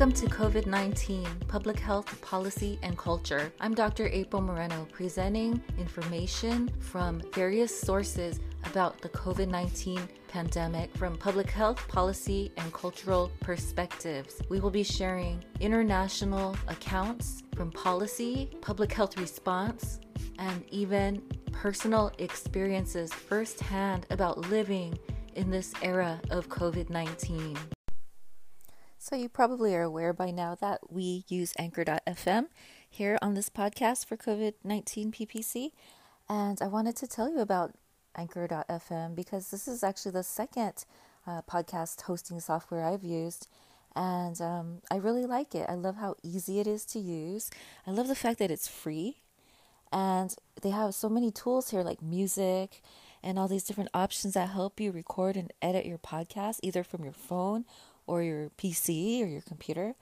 Welcome to COVID 19 Public Health Policy and Culture. I'm Dr. April Moreno, presenting information from various sources about the COVID 19 pandemic from public health policy and cultural perspectives. We will be sharing international accounts from policy, public health response, and even personal experiences firsthand about living in this era of COVID 19. So, you probably are aware by now that we use Anchor.fm here on this podcast for COVID 19 PPC. And I wanted to tell you about Anchor.fm because this is actually the second uh, podcast hosting software I've used. And um, I really like it. I love how easy it is to use. I love the fact that it's free. And they have so many tools here like music and all these different options that help you record and edit your podcast either from your phone or your PC or your computer.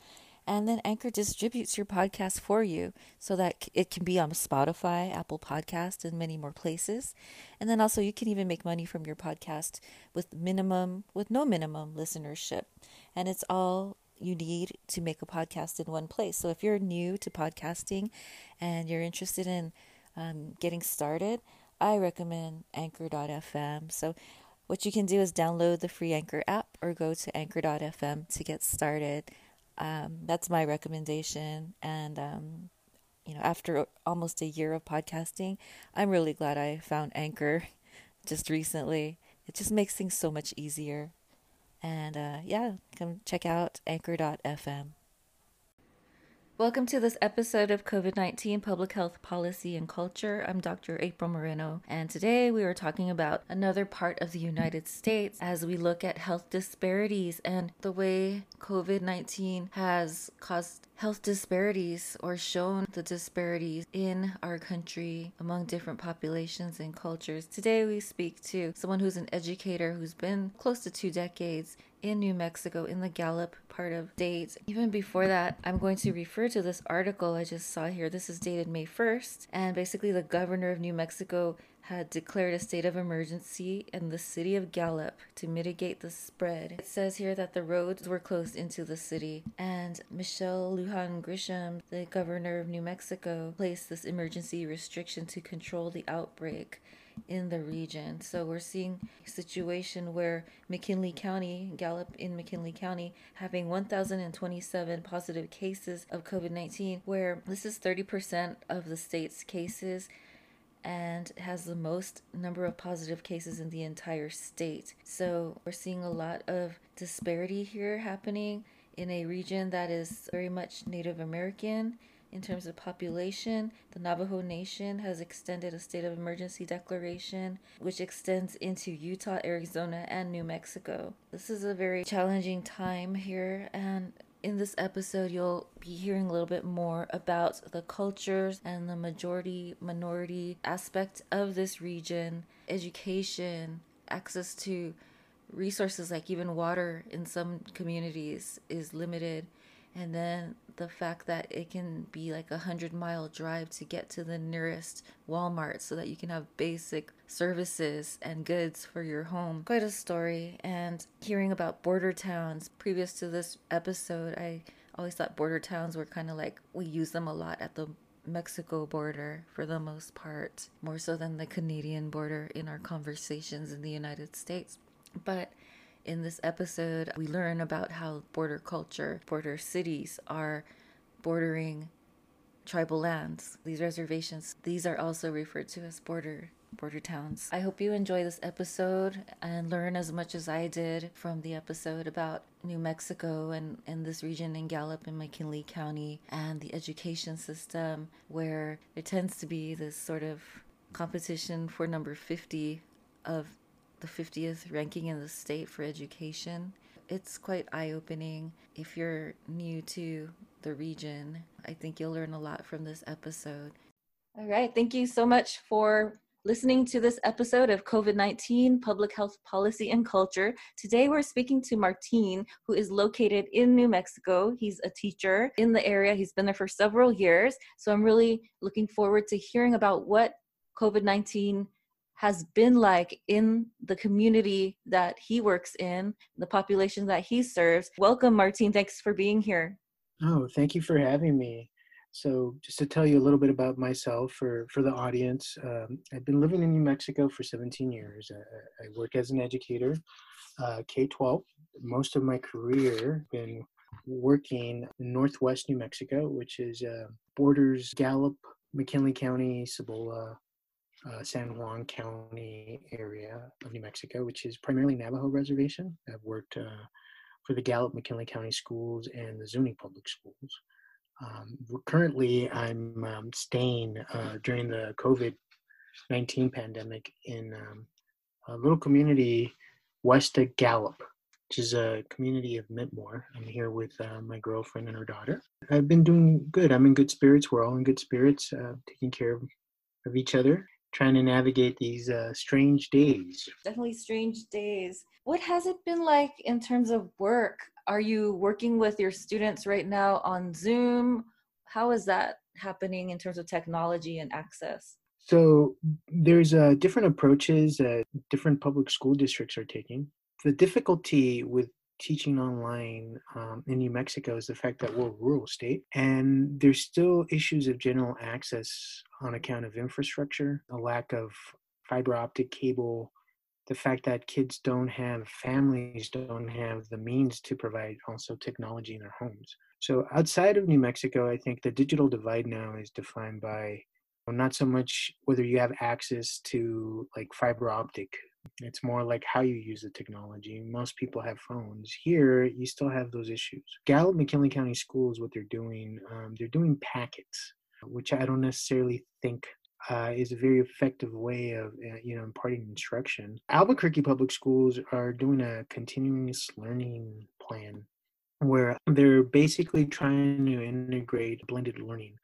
And then Anchor distributes your podcast for you so that it can be on Spotify, Apple Podcast, and many more places. And then also you can even make money from your podcast with minimum, with no minimum listenership. And it's all you need to make a podcast in one place. So if you're new to podcasting and you're interested in um, getting started, I recommend Anchor.fm. So what you can do is download the free Anchor app or go to Anchor.fm to get started. Um, that's my recommendation. And, um, you know, after almost a year of podcasting, I'm really glad I found Anchor just recently. It just makes things so much easier. And uh, yeah, come check out anchor.fm. Welcome to this episode of COVID 19 Public Health Policy and Culture. I'm Dr. April Moreno, and today we are talking about another part of the United States as we look at health disparities and the way COVID 19 has caused health disparities or shown the disparities in our country among different populations and cultures. Today we speak to someone who's an educator who's been close to two decades in New Mexico in the Gallup part of state. Even before that, I'm going to refer to this article I just saw here. This is dated May 1st, and basically the governor of New Mexico had declared a state of emergency in the city of Gallup to mitigate the spread. It says here that the roads were closed into the city, and Michelle Lujan Grisham, the governor of New Mexico, placed this emergency restriction to control the outbreak in the region. So we're seeing a situation where McKinley County, Gallup in McKinley County, having 1,027 positive cases of COVID 19, where this is 30% of the state's cases and has the most number of positive cases in the entire state. So we're seeing a lot of disparity here happening in a region that is very much Native American in terms of population, the Navajo Nation has extended a state of emergency declaration, which extends into Utah, Arizona, and New Mexico. This is a very challenging time here, and in this episode, you'll be hearing a little bit more about the cultures and the majority minority aspect of this region, education, access to resources like even water in some communities is limited and then the fact that it can be like a hundred mile drive to get to the nearest Walmart so that you can have basic services and goods for your home. Quite a story. And hearing about border towns previous to this episode, I always thought border towns were kind of like we use them a lot at the Mexico border for the most part, more so than the Canadian border in our conversations in the United States. But in this episode, we learn about how border culture, border cities are bordering tribal lands. These reservations, these are also referred to as border border towns. I hope you enjoy this episode and learn as much as I did from the episode about New Mexico and, and this region in Gallup and McKinley County and the education system where there tends to be this sort of competition for number 50 of the 50th ranking in the state for education. It's quite eye opening. If you're new to the region, I think you'll learn a lot from this episode. All right. Thank you so much for listening to this episode of COVID 19 Public Health Policy and Culture. Today we're speaking to Martin, who is located in New Mexico. He's a teacher in the area, he's been there for several years. So I'm really looking forward to hearing about what COVID 19 has been like in the community that he works in, the population that he serves. Welcome, Martin. Thanks for being here. Oh, thank you for having me. So, just to tell you a little bit about myself for, for the audience, um, I've been living in New Mexico for 17 years. I, I work as an educator, uh, K 12. Most of my career, been working in northwest New Mexico, which is uh, borders Gallup, McKinley County, Cibola, uh, San Juan County area of New Mexico, which is primarily Navajo reservation. I've worked uh, for the Gallup McKinley County Schools and the Zuni Public Schools. Um, currently, I'm um, staying uh, during the COVID 19 pandemic in um, a little community west of Gallup, which is a community of Mentmore. I'm here with uh, my girlfriend and her daughter. I've been doing good. I'm in good spirits. We're all in good spirits, uh, taking care of, of each other trying to navigate these uh, strange days. Definitely strange days. What has it been like in terms of work? Are you working with your students right now on Zoom? How is that happening in terms of technology and access? So there's uh, different approaches that different public school districts are taking. The difficulty with teaching online um, in New Mexico is the fact that we're a rural state and there's still issues of general access on account of infrastructure, a lack of fiber optic cable, the fact that kids don't have families don't have the means to provide also technology in their homes. So outside of New Mexico, I think the digital divide now is defined by not so much whether you have access to like fiber optic it's more like how you use the technology. Most people have phones. Here, you still have those issues. Gallup McKinley County Schools, what they're doing, um, they're doing packets, which I don't necessarily think uh, is a very effective way of uh, you know imparting instruction. Albuquerque Public Schools are doing a continuous learning plan where they're basically trying to integrate blended learning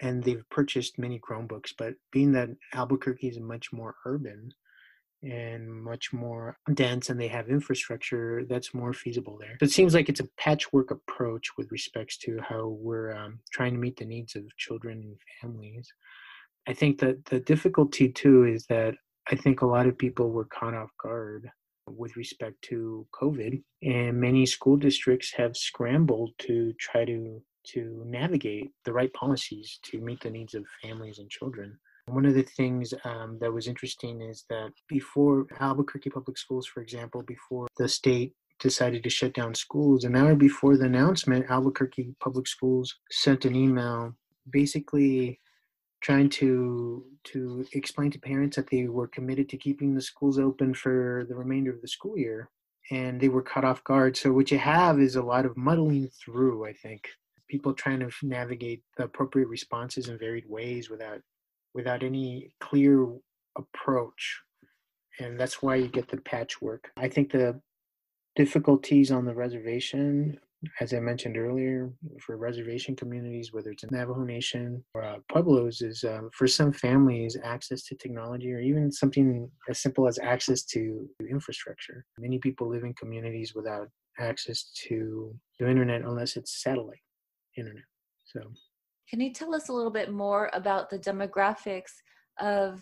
and they've purchased many Chromebooks. But being that Albuquerque is much more urban, and much more dense and they have infrastructure that's more feasible there. So it seems like it's a patchwork approach with respects to how we're um, trying to meet the needs of children and families. I think that the difficulty too is that I think a lot of people were caught off guard with respect to COVID, and many school districts have scrambled to try to to navigate the right policies to meet the needs of families and children. One of the things um, that was interesting is that before Albuquerque Public Schools, for example, before the state decided to shut down schools, an hour before the announcement, Albuquerque Public Schools sent an email basically trying to to explain to parents that they were committed to keeping the schools open for the remainder of the school year and they were caught off guard. So what you have is a lot of muddling through i think. People trying to navigate the appropriate responses in varied ways without without any clear approach. And that's why you get the patchwork. I think the difficulties on the reservation, as I mentioned earlier, for reservation communities, whether it's a Navajo Nation or uh, Pueblos, is uh, for some families, access to technology or even something as simple as access to infrastructure. Many people live in communities without access to the internet unless it's satellite internet. So can you tell us a little bit more about the demographics of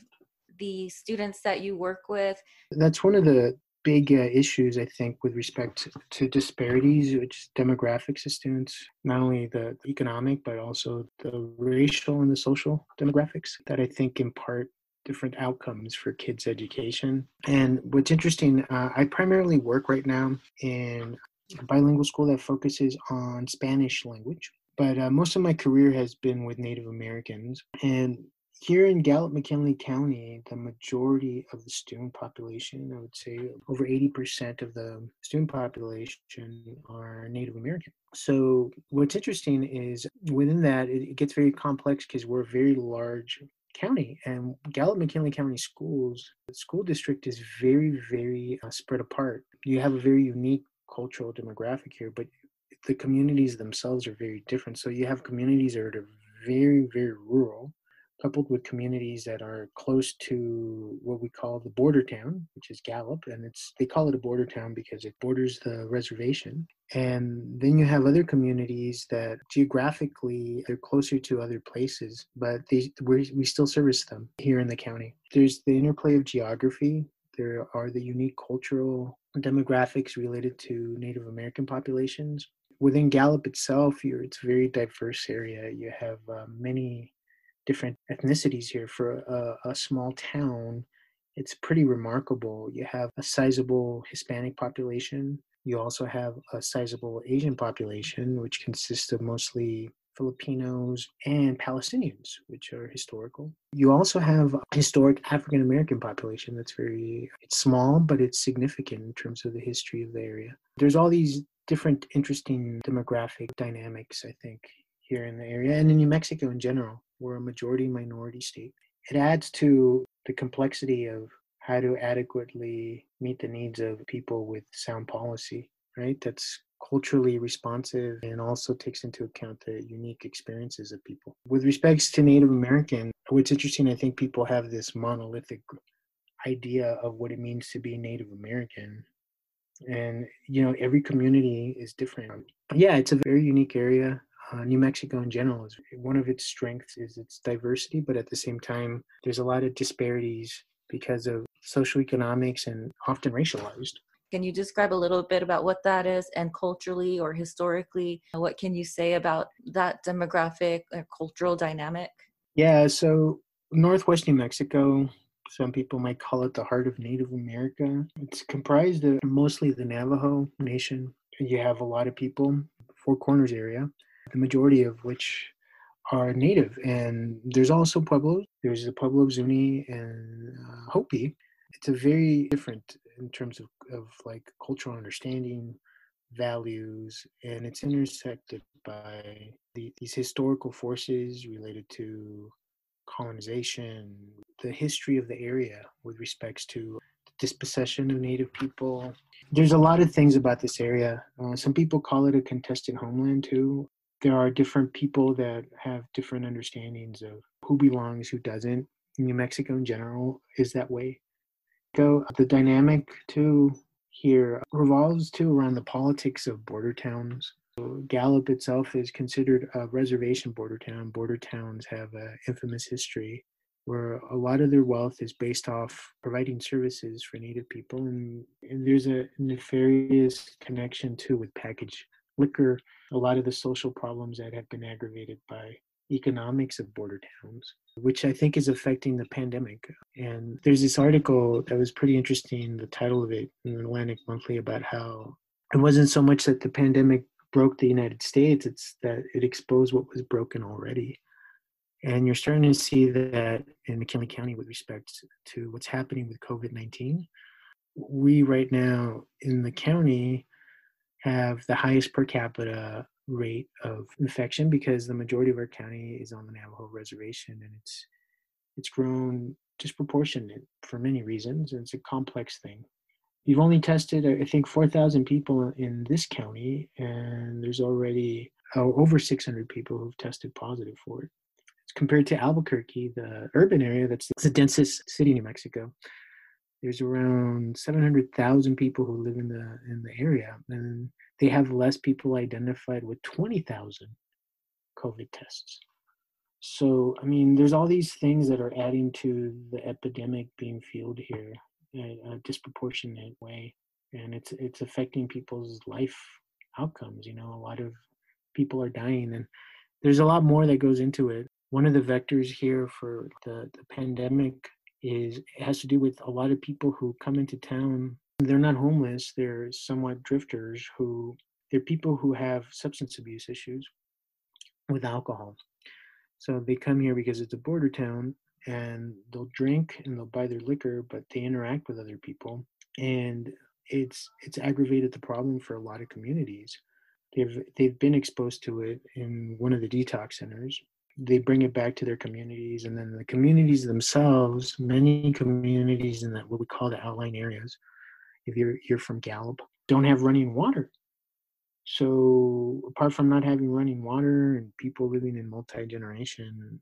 the students that you work with? That's one of the big uh, issues, I think, with respect to disparities, which demographics of students, not only the economic, but also the racial and the social demographics that I think impart different outcomes for kids' education. And what's interesting, uh, I primarily work right now in a bilingual school that focuses on Spanish language but uh, most of my career has been with Native Americans. And here in Gallup McKinley County, the majority of the student population, I would say over 80% of the student population are Native American. So, what's interesting is within that, it, gets very complex because we're a very large county and Gallup McKinley County Schools, the school district is very, very uh, spread apart. You have a very unique cultural demographic here, but the communities themselves are very different. So you have communities that are very, very rural, coupled with communities that are close to what we call the border town, which is Gallup, and it's they call it a border town because it borders the reservation. And then you have other communities that geographically they're closer to other places, but they we we still service them here in the county. There's the interplay of geography. There are the unique cultural demographics related to Native American populations within Gallup itself, it's a very diverse area. You have uh, many different ethnicities here for a, a small town. It's pretty remarkable. You have a sizable Hispanic population. You also have a sizable Asian population, which consists of mostly Filipinos and Palestinians, which are historical. You also have a historic African American population that's very it's small, but it's significant in terms of the history of the area. There's all these different interesting demographic dynamics, I think, here in the area and in New Mexico in general. We're a majority minority state. It adds to the complexity of how to adequately meet the needs of people with sound policy, right? That's culturally responsive and also takes into account the unique experiences of people. With respects to Native American, what's interesting, I think people have this monolithic idea of what it means to be Native American. And, you know, every community is different. Yeah, it's a very unique area uh, New Mexico in general is one of its strengths is its diversity, but at the same time, there's a lot of disparities because of social economics and often racialized. Can you describe a little bit about what that is and culturally or historically? What can you say about that demographic or cultural dynamic? Yeah, so Northwest New Mexico, some people might call it the heart of Native America. It's comprised of mostly the Navajo Nation. You have a lot of people, Four Corners area, the majority of which are native. And there's also Pueblos. There's the Pueblo of Zuni and uh, Hopi. It's a very different in terms of, of like cultural understanding, values, and it's intersected by the, these historical forces related to colonization, the history of the area with respects to the dispossession of native people. There's a lot of things about this area. Uh, some people call it a contested homeland too there are different people that have different understandings of who belongs, who doesn't. New Mexico in general is that way. So the dynamic too here revolves too around the politics of border towns. So Gallup itself is considered a reservation border town. Border towns have an infamous history where a lot of their wealth is based off providing services for Native people, and, and there's a nefarious connection too with package liquor, a lot of the social problems that have been aggravated by economics of border towns, which I think is affecting the pandemic. And there's this article that was pretty interesting, the title of it in Atlantic Monthly, about how it wasn't so much that the pandemic broke the United States, it's that it exposed what was broken already. And you're starting to see that in McKinley County with respect to what's happening with COVID 19. We, right now in the county, have the highest per capita rate of infection because the majority of our county is on the Navajo reservation and it's it's grown disproportionate for many reasons and it's a complex thing. You've only tested I think 4,000 people in this county and there's already oh, over 600 people who've tested positive for it. Compared to Albuquerque, the urban area that's the densest city in New Mexico there's around 700,000 people who live in the in the area and they have less people identified with 20,000 covid tests. So i mean there's all these things that are adding to the epidemic being fueled here in a disproportionate way and it's it's affecting people's life outcomes you know a lot of people are dying and there's a lot more that goes into it one of the vectors here for the, the pandemic is it has to do with a lot of people who come into town. They're not homeless. They're somewhat drifters who they're people who have substance abuse issues with alcohol. So they come here because it's a border town and they'll drink and they'll buy their liquor, but they interact with other people. And it's it's aggravated the problem for a lot of communities. They've they've been exposed to it in one of the detox centers they bring it back to their communities and then the communities themselves many communities in that what we call the outlying areas if you're you're from gallup don't have running water. So apart from not having running water and people living in multi-generation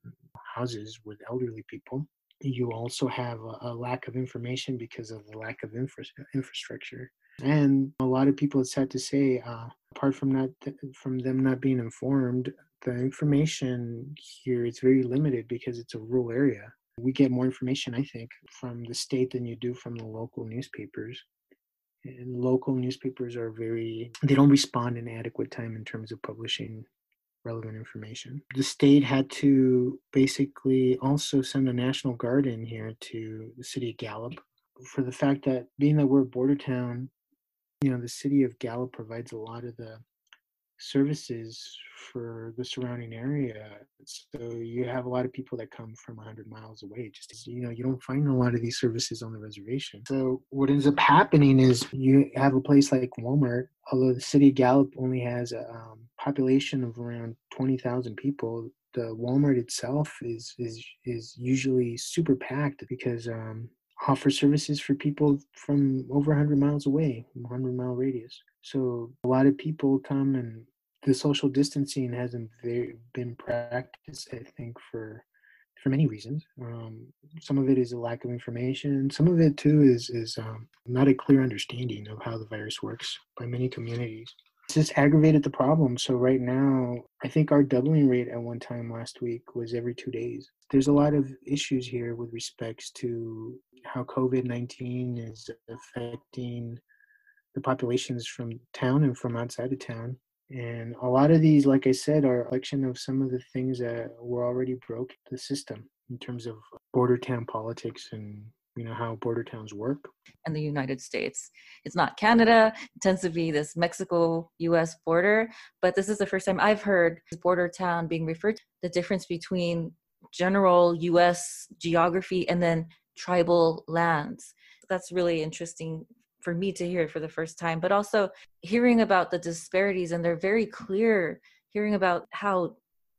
houses with elderly people you also have a, a lack of information because of the lack of infra- infrastructure. And a lot of people it's sad to say uh, apart from not th- from them not being informed the information here is very limited because it's a rural area. We get more information, I think, from the state than you do from the local newspapers. and local newspapers are very they don't respond in adequate time in terms of publishing relevant information. The state had to basically also send a National Guard in here to the city of Gallup for the fact that being that we're a border town, you know, the city of Gallup provides a lot of the services for the surrounding area. So you have a lot of people that come from 100 miles away. Just you know, you don't find a lot of these services on the reservation. So what ends up happening is you have a place like Walmart. Although the city of Gallup only has a um, population of around 20,000 people, the Walmart itself is is is usually super packed because um, offer services for people from over 100 miles away, 100 mile radius. So a lot of people come and the social distancing hasn't been practiced, I think, for for many reasons. Um, some of it is a lack of information. Some of it too is is um, not a clear understanding of how the virus works by many communities. It's just aggravated the problem. So right now, I think our doubling rate at one time last week was every two days. There's a lot of issues here with respects to how COVID nineteen is affecting the populations from town and from outside of town. And a lot of these, like I said, are a collection of some of the things that were already broke the system in terms of border town politics and you know how border towns work. And the united states. It's not canada. It tends to be this mexico us border. But this is the first time i've heard border town being referred to. The difference between general us geography and then tribal lands. That's really interesting for me to hear it for the first time, but also hearing about the disparities, and they're very clear, hearing about how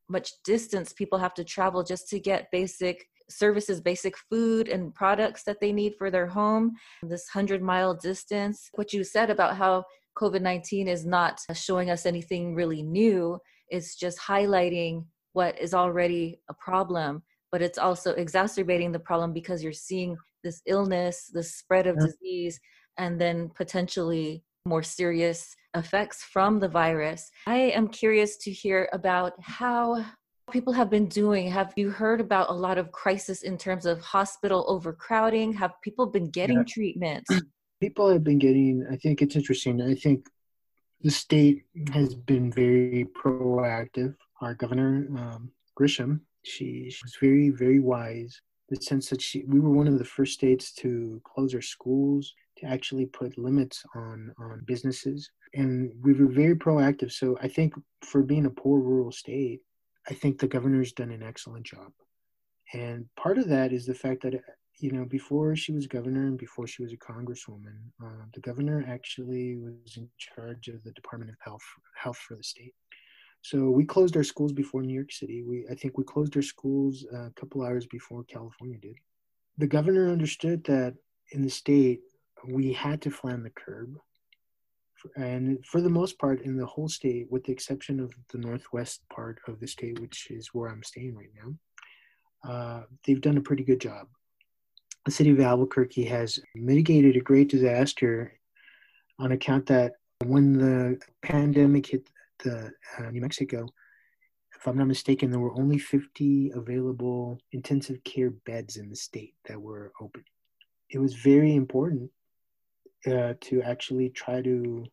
much distance people have to travel just to get basic services, basic food and products that they need for their home, this 100 mile distance. What you said about how COVID 19 is not showing us anything really new, it's just highlighting what is already a problem, but it's also exacerbating the problem because you're seeing this illness, the spread of yeah. disease and then potentially more serious effects from the virus. I am curious to hear about how people have been doing. Have you heard about a lot of crisis in terms of hospital overcrowding? Have people been getting yeah. treatments? People have been getting, I think it's interesting. I think the state has been very proactive. Our governor, um, Grisham, she, she was very, very wise. The sense that she, we were one of the first states to close our schools to actually put limits on on businesses. And we were very proactive. So i think for being a poor rural state i think the governor's done an excellent job. And part of that is the fact that you know before she was governor and before she was a congresswoman uh, the governor actually was in charge of the department of health health for the state so we closed our schools before new york city we i think we closed our schools a couple hours before california did the governor understood that in the state we had to flatten the curb. And for the most part, in the whole state, with the exception of the northwest part of the state, which is where I'm staying right now, uh, they've done a pretty good job. The city of Albuquerque has mitigated a great disaster on account that when the pandemic hit the uh, New Mexico, if I'm not mistaken, there were only 50 available intensive care beds in the state that were open. It was very important uh, to actually try to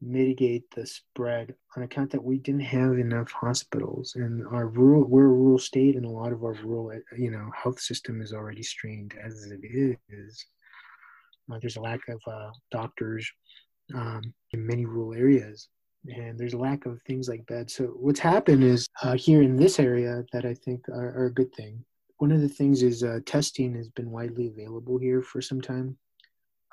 mitigate the spread on account that we didn't have enough hospitals and our rural we're a rural state and a lot of our rural you know health system is already strained as it is uh, there's a lack of uh, doctors um, in many rural areas and there's a lack of things like beds so what's happened is uh, here in this area that i think are, are, a good thing. One of the things is uh, testing has been widely available here for some time.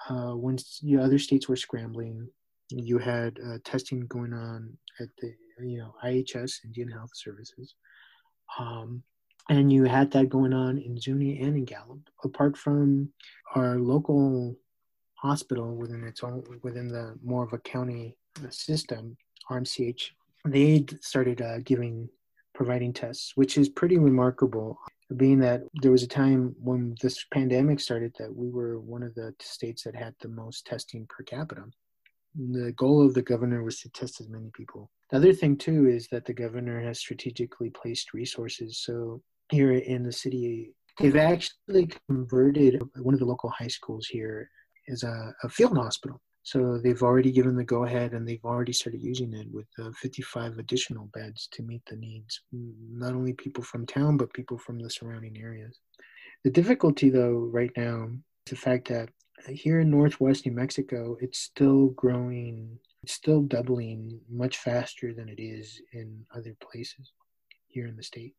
Uh, when you know, other states were scrambling, you had uh, testing going on at the you know IHS Indian Health Services, um, and you had that going on in Zuni and in Gallup. Apart from our local hospital within its own within the more of a county system, RMCH, they started uh, giving providing tests, which is pretty remarkable being that there was a time when this pandemic started that we were one of the states that had the most testing per capita. The goal of the governor was to test as many people. The other thing, too, is that the governor has strategically placed resources. So here in the city, they've actually converted one of the local high schools here as a, a field hospital. So they've already given the go ahead and they've already started using it with uh, 55 additional beds to meet the needs, not only people from town, but people from the surrounding areas. The difficulty, though, right now is the fact that here in northwest New Mexico, it's still growing, it's still doubling much faster than it is in other places here in the state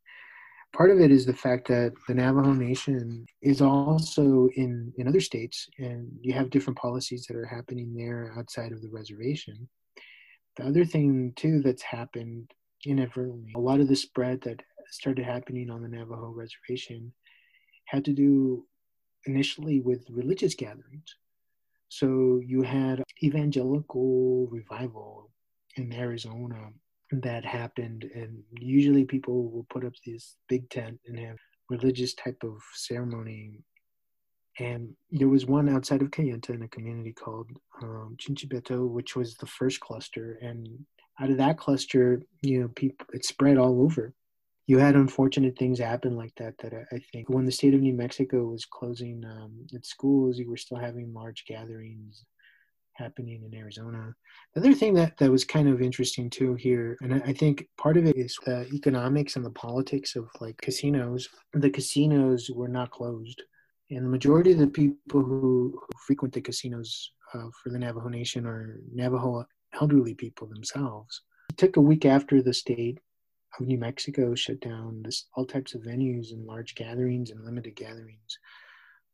part of it is the fact that the Navajo Nation is also in in other states, and you have different policies that are happening there outside of the reservation. The other thing too that's happened inadvertently, a lot of the spread that started happening on the Navajo reservation had to do initially with religious gatherings. So you had evangelical revival in Arizona that happened and usually people will put up this big tent and have religious type of ceremony and there was one outside of Kayenta in a community called um, Chilchinbeto, which was the first cluster. And out of that cluster, you know, people it spread all over. You had unfortunate things happen like that. That I, I think when the state of New Mexico was closing um, its schools, you were still having large gatherings happening in Arizona. The other thing that, that was kind of interesting too here, and I, think part of it is the economics and the politics of like casinos. The casinos were not closed. And the majority of the people who, who frequent the casinos uh, for the Navajo Nation are Navajo elderly people themselves. It took a week after the state of New Mexico shut down this, all types of venues and large gatherings and limited gatherings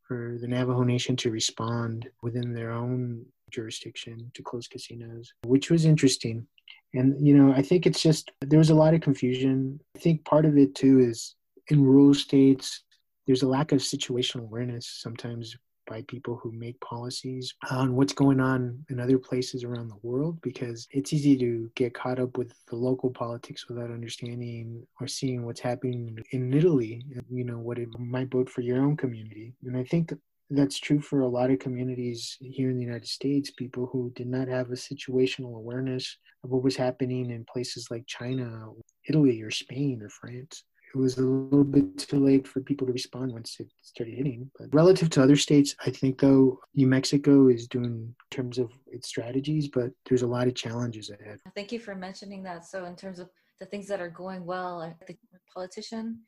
for the Navajo Nation to respond within their own jurisdiction to close casinos, which was interesting. And, you know, I think it's just, there was a lot of confusion. I think part of it too is in rural states, there's a lack of situational awareness sometimes by people who make policies on what's going on in other places around the world because it's easy to get caught up with the local politics without understanding or seeing what's happening in Italy, you know, what it might vote for your own community. And I think that's true for a lot of communities here in the United States, people who did not have a situational awareness of what was happening in places like China, Italy, or Spain, or France. It was a little bit too late for people to respond once it started hitting. But relative to other states, I think though New Mexico is doing in terms of its strategies, but there's a lot of challenges ahead. Thank you for mentioning that. So in terms of the things that are going well, the politician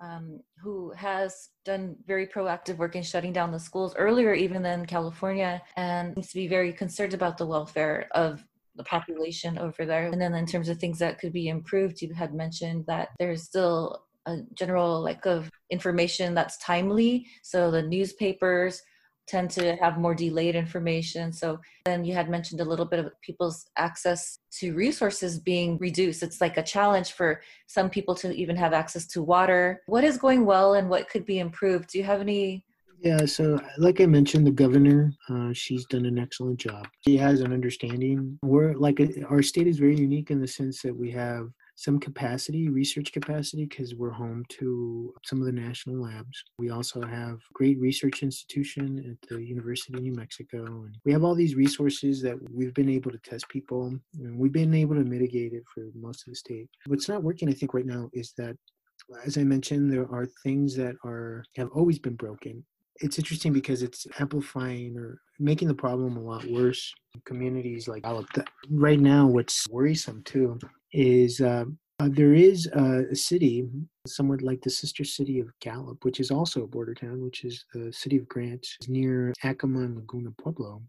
um, who has done very proactive work in shutting down the schools earlier, even than California, and seems to be very concerned about the welfare of the population over there. And then in terms of things that could be improved, you had mentioned that there's still a general lack of information that's timely. So the newspapers tend to have more delayed information. So then you had mentioned a little bit of people's access to resources being reduced. It's like a challenge for some people to even have access to water. What is going well and what could be improved? Do you have any? Yeah, so like I mentioned, the governor, uh, she's done an excellent job. She has an understanding. We're like our state is very unique in the sense that we have some capacity, research capacity, because we're home to some of the national labs. We also have great research institution at the University of New Mexico. And we have all these resources that we've been able to test people and we've been able to mitigate it for most of the state. What's not working, I think, right now is that as I mentioned, there are things that are have always been broken. It's interesting because it's amplifying or making the problem a lot worse. Communities like Gallup. Right now, what's worrisome too is uh, uh, there is a city, somewhat like the sister city of Gallup, which is also a border town, which is the city of Grant, near Acoma and Laguna Pueblo.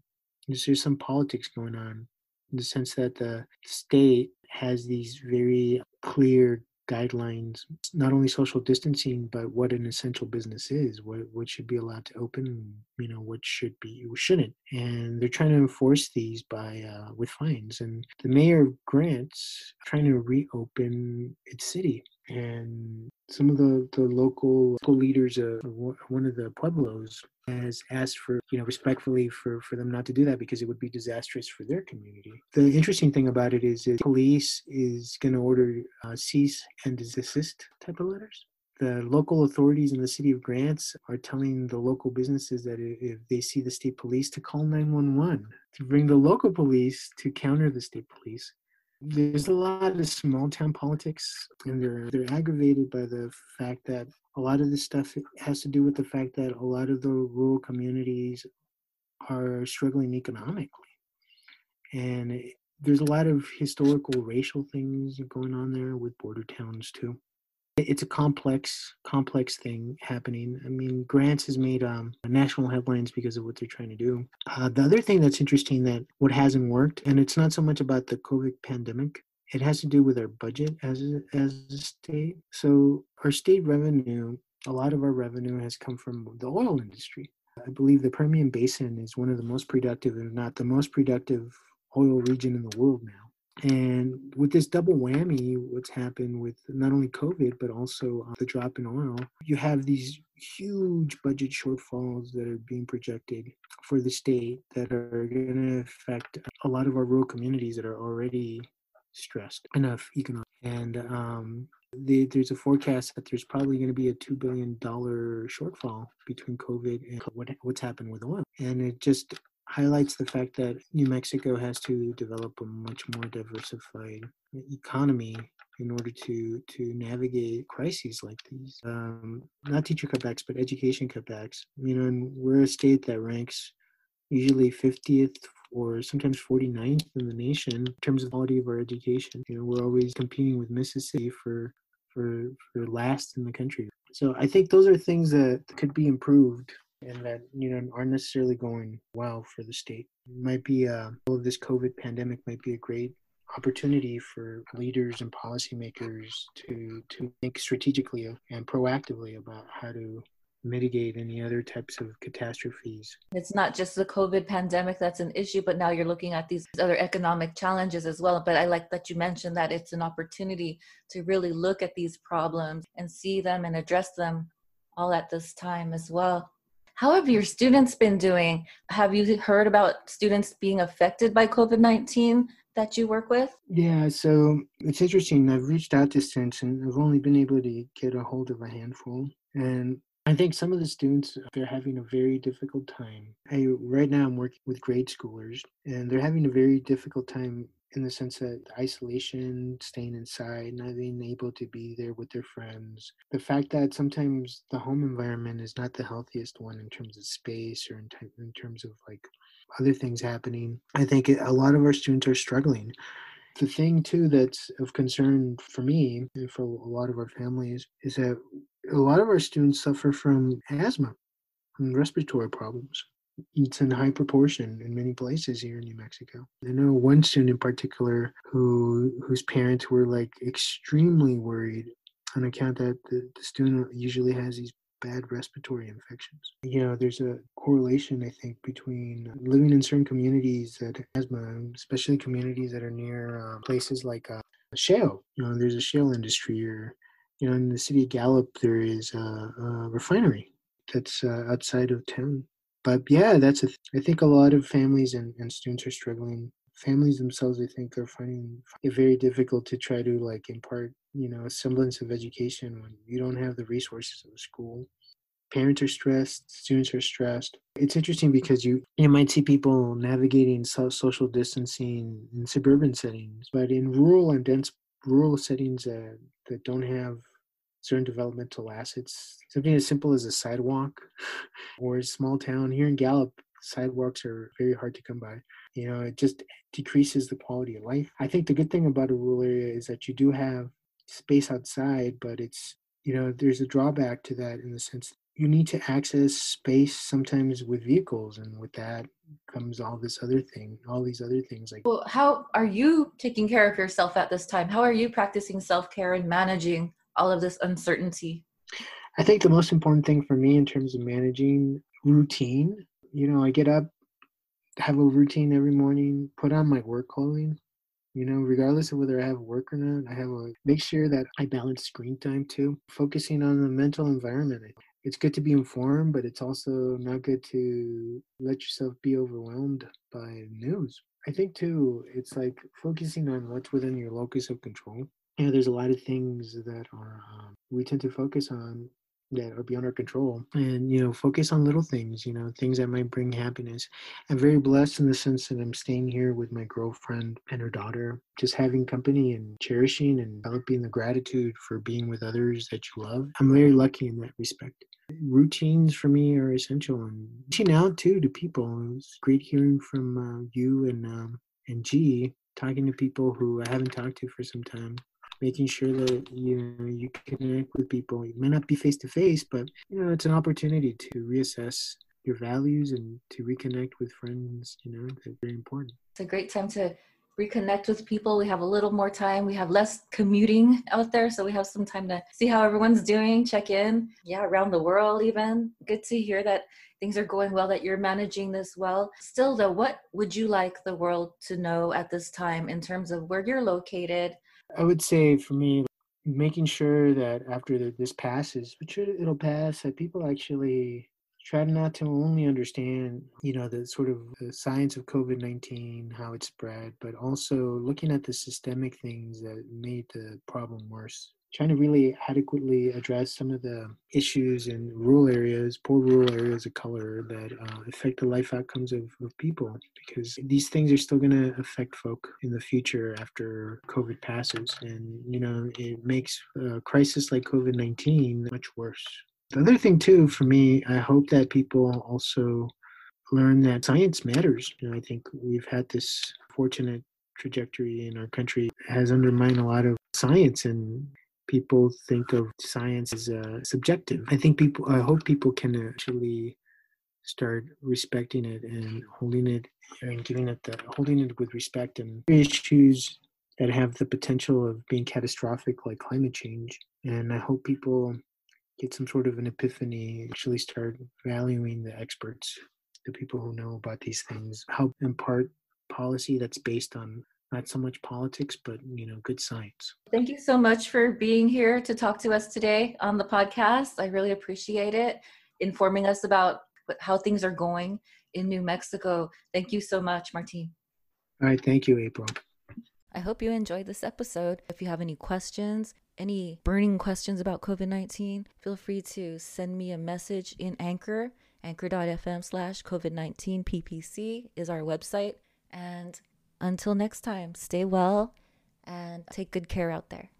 There's some politics going on in the sense that the state has these very clear guidelines, not only social distancing, but what an essential business is, what what should be allowed to open, you know, what should be, shouldn't, and they're trying to enforce these by uh, with fines. And the mayor of Grant's trying to reopen its city, and some of the, the local, local leaders of one of the pueblos has asked for, you know, respectfully for, for them not to do that because it would be disastrous for their community. The interesting thing about it is that police is going to order uh, cease and desist type of letters. The local authorities in the city of Grants are telling the local businesses that if they see the state police to call 911 to bring the local police to counter the state police there's a lot of small town politics and they're they're aggravated by the fact that a lot of this stuff has to do with the fact that a lot of the rural communities are struggling economically. And it, there's a lot of historical racial things going on there with border towns too it's a complex complex thing happening. I mean Grants has made um, national headlines because of what they're trying to do. Uh, the other thing that's interesting that what hasn't worked and it's not so much about the covid pandemic it has to do with our budget as as a state. So our state revenue a lot of our revenue has come from the oil industry. I believe the permian basin is one of the most productive if not the most productive oil region in the world now and with this double whammy, what's happened with not only COVID, but also uh, the drop in oil, you have these huge budget shortfalls that are being projected for the state that are going to affect a lot of our rural communities that are already stressed enough economic. And um, the, there's a forecast that there's probably going to be a $2 billion shortfall between COVID and what, what's happened with oil. And it just highlights the fact that New Mexico has to develop a much more diversified economy in order to to navigate crises like these. Um, not teacher cutbacks, but education cutbacks. You know, and we're a state that ranks usually 50th or sometimes 49th in the nation in terms of quality of our education. You know, we're always competing with Mississippi for for for last in the country. So I think those are things that could be improved and that you know aren't necessarily going well for the state. It might be uh, all of this COVID pandemic might be a great opportunity for leaders and policymakers to to think strategically and proactively about how to mitigate any other types of catastrophes. It's not just the COVID pandemic that's an issue, but now you're looking at these other economic challenges as well. But I like that you mentioned that it's an opportunity to really look at these problems and see them and address them all at this time as well. How have your students been doing? Have you heard about students being affected by COVID 19 that you work with? Yeah, so it's interesting. I've reached out to students and I've only been able to get a hold of a handful. And I think some of the students they're having a very difficult time. I right now I'm working with grade schoolers and they're having a very difficult time in the sense that isolation, staying inside, not being able to be there with their friends, the fact that sometimes the home environment is not the healthiest one in terms of space or in, t- in terms of like other things happening. I think a lot of our students are struggling. The thing too that's of concern for me and for a lot of our families is that a lot of our students suffer from asthma and respiratory problems eats in high proportion in many places here in New Mexico. I know one student in particular who whose parents were like extremely worried on account that the, the student usually has these bad respiratory infections. You know, there's a correlation, I think, between living in certain communities that asthma, especially communities that are near uh, places like uh, shale. You know, there's a shale industry, or you know, in the city of Gallup, there is a, a refinery that's uh, outside of town but yeah, that's a th- I think a lot of families and, and students are struggling. Families themselves, I think, are finding it very difficult to try to like impart, you know, a semblance of education when you don't have the resources of a school. Parents are stressed, students are stressed. It's interesting because you you might see people navigating so- social distancing in suburban settings, but in rural and dense rural settings uh, that don't have certain developmental assets. Something as simple as a sidewalk or a small town. Here in Gallup, sidewalks are very hard to come by. You know, it just decreases the quality of life. I think the good thing about a rural area is that you do have space outside, but it's, you know, there's a drawback to that in the sense you need to access space sometimes with vehicles and with that comes all this other thing all these other things like well how are you taking care of yourself at this time how are you practicing self-care and managing all of this uncertainty? I think the most important thing for me in terms of managing routine, you know, I get up, have a routine every morning, put on my work clothing, you know, regardless of whether I have work or not, I have a make sure that I balance screen time too, focusing on the mental environment. It's good to be informed, but it's also not good to let yourself be overwhelmed by news. I think too, it's like focusing on what's within your locus of control you know, there's a lot of things that are um, we tend to focus on that are beyond our control and you know focus on little things you know things that might bring happiness. I'm very blessed in the sense that i'm staying here with my girlfriend and her daughter just having company and cherishing and developing the gratitude for being with others that you love. I'm very lucky in that respect. Routines for me are essential and reaching out too to people it's great hearing from uh, you and um, and G, talking to people who I haven't talked to for some time, making sure that you know you connect with people. It may not be face to face, but you know it's an opportunity to reassess your values and to reconnect with friends. You know, that's very important. It's a great time to reconnect with people. We have a little more time. We have less commuting out there, so we have some time to see how everyone's doing, check in. Yeah, around the world, even. Good to hear that things are going well, that you're managing this well. Still, though, what would you like the world to know at this time in terms of where you're located? I would say for me, making sure that after this passes, which it'll pass, that people actually try not to only understand, you know, the sort of the science of COVID 19, how it spread, but also looking at the systemic things that made the problem worse. Trying to really adequately address some of the issues in rural areas, poor rural areas of color that uh, affect the life outcomes of, of people, because these things are still going to affect folk in the future after COVID passes. And, you know, it makes a crisis like COVID 19 much worse. The other thing, too, for me, I hope that people also learn that science matters. You know, I think we've had this fortunate trajectory in our country has undermined a lot of science and people think of science as uh, subjective. I think people, I hope people can actually start respecting it and holding it and giving it the holding it with respect and issues that have the potential of being catastrophic like climate change and i hope people get some sort of an epiphany, actually start valuing the experts, the people who know about these things, help impart policy that's based on not so much politics, but you know, good science. Thank you so much for being here to talk to us today on the podcast. I really appreciate it, informing us about how things are going in New Mexico. Thank you so much, Martin. All right, thank you, April. I hope you enjoyed this episode. If you have any questions, any burning questions about COVID 19, feel free to send me a message in Anchor. Anchor.fm slash COVID 19 PPC is our website. And until next time, stay well and take good care out there.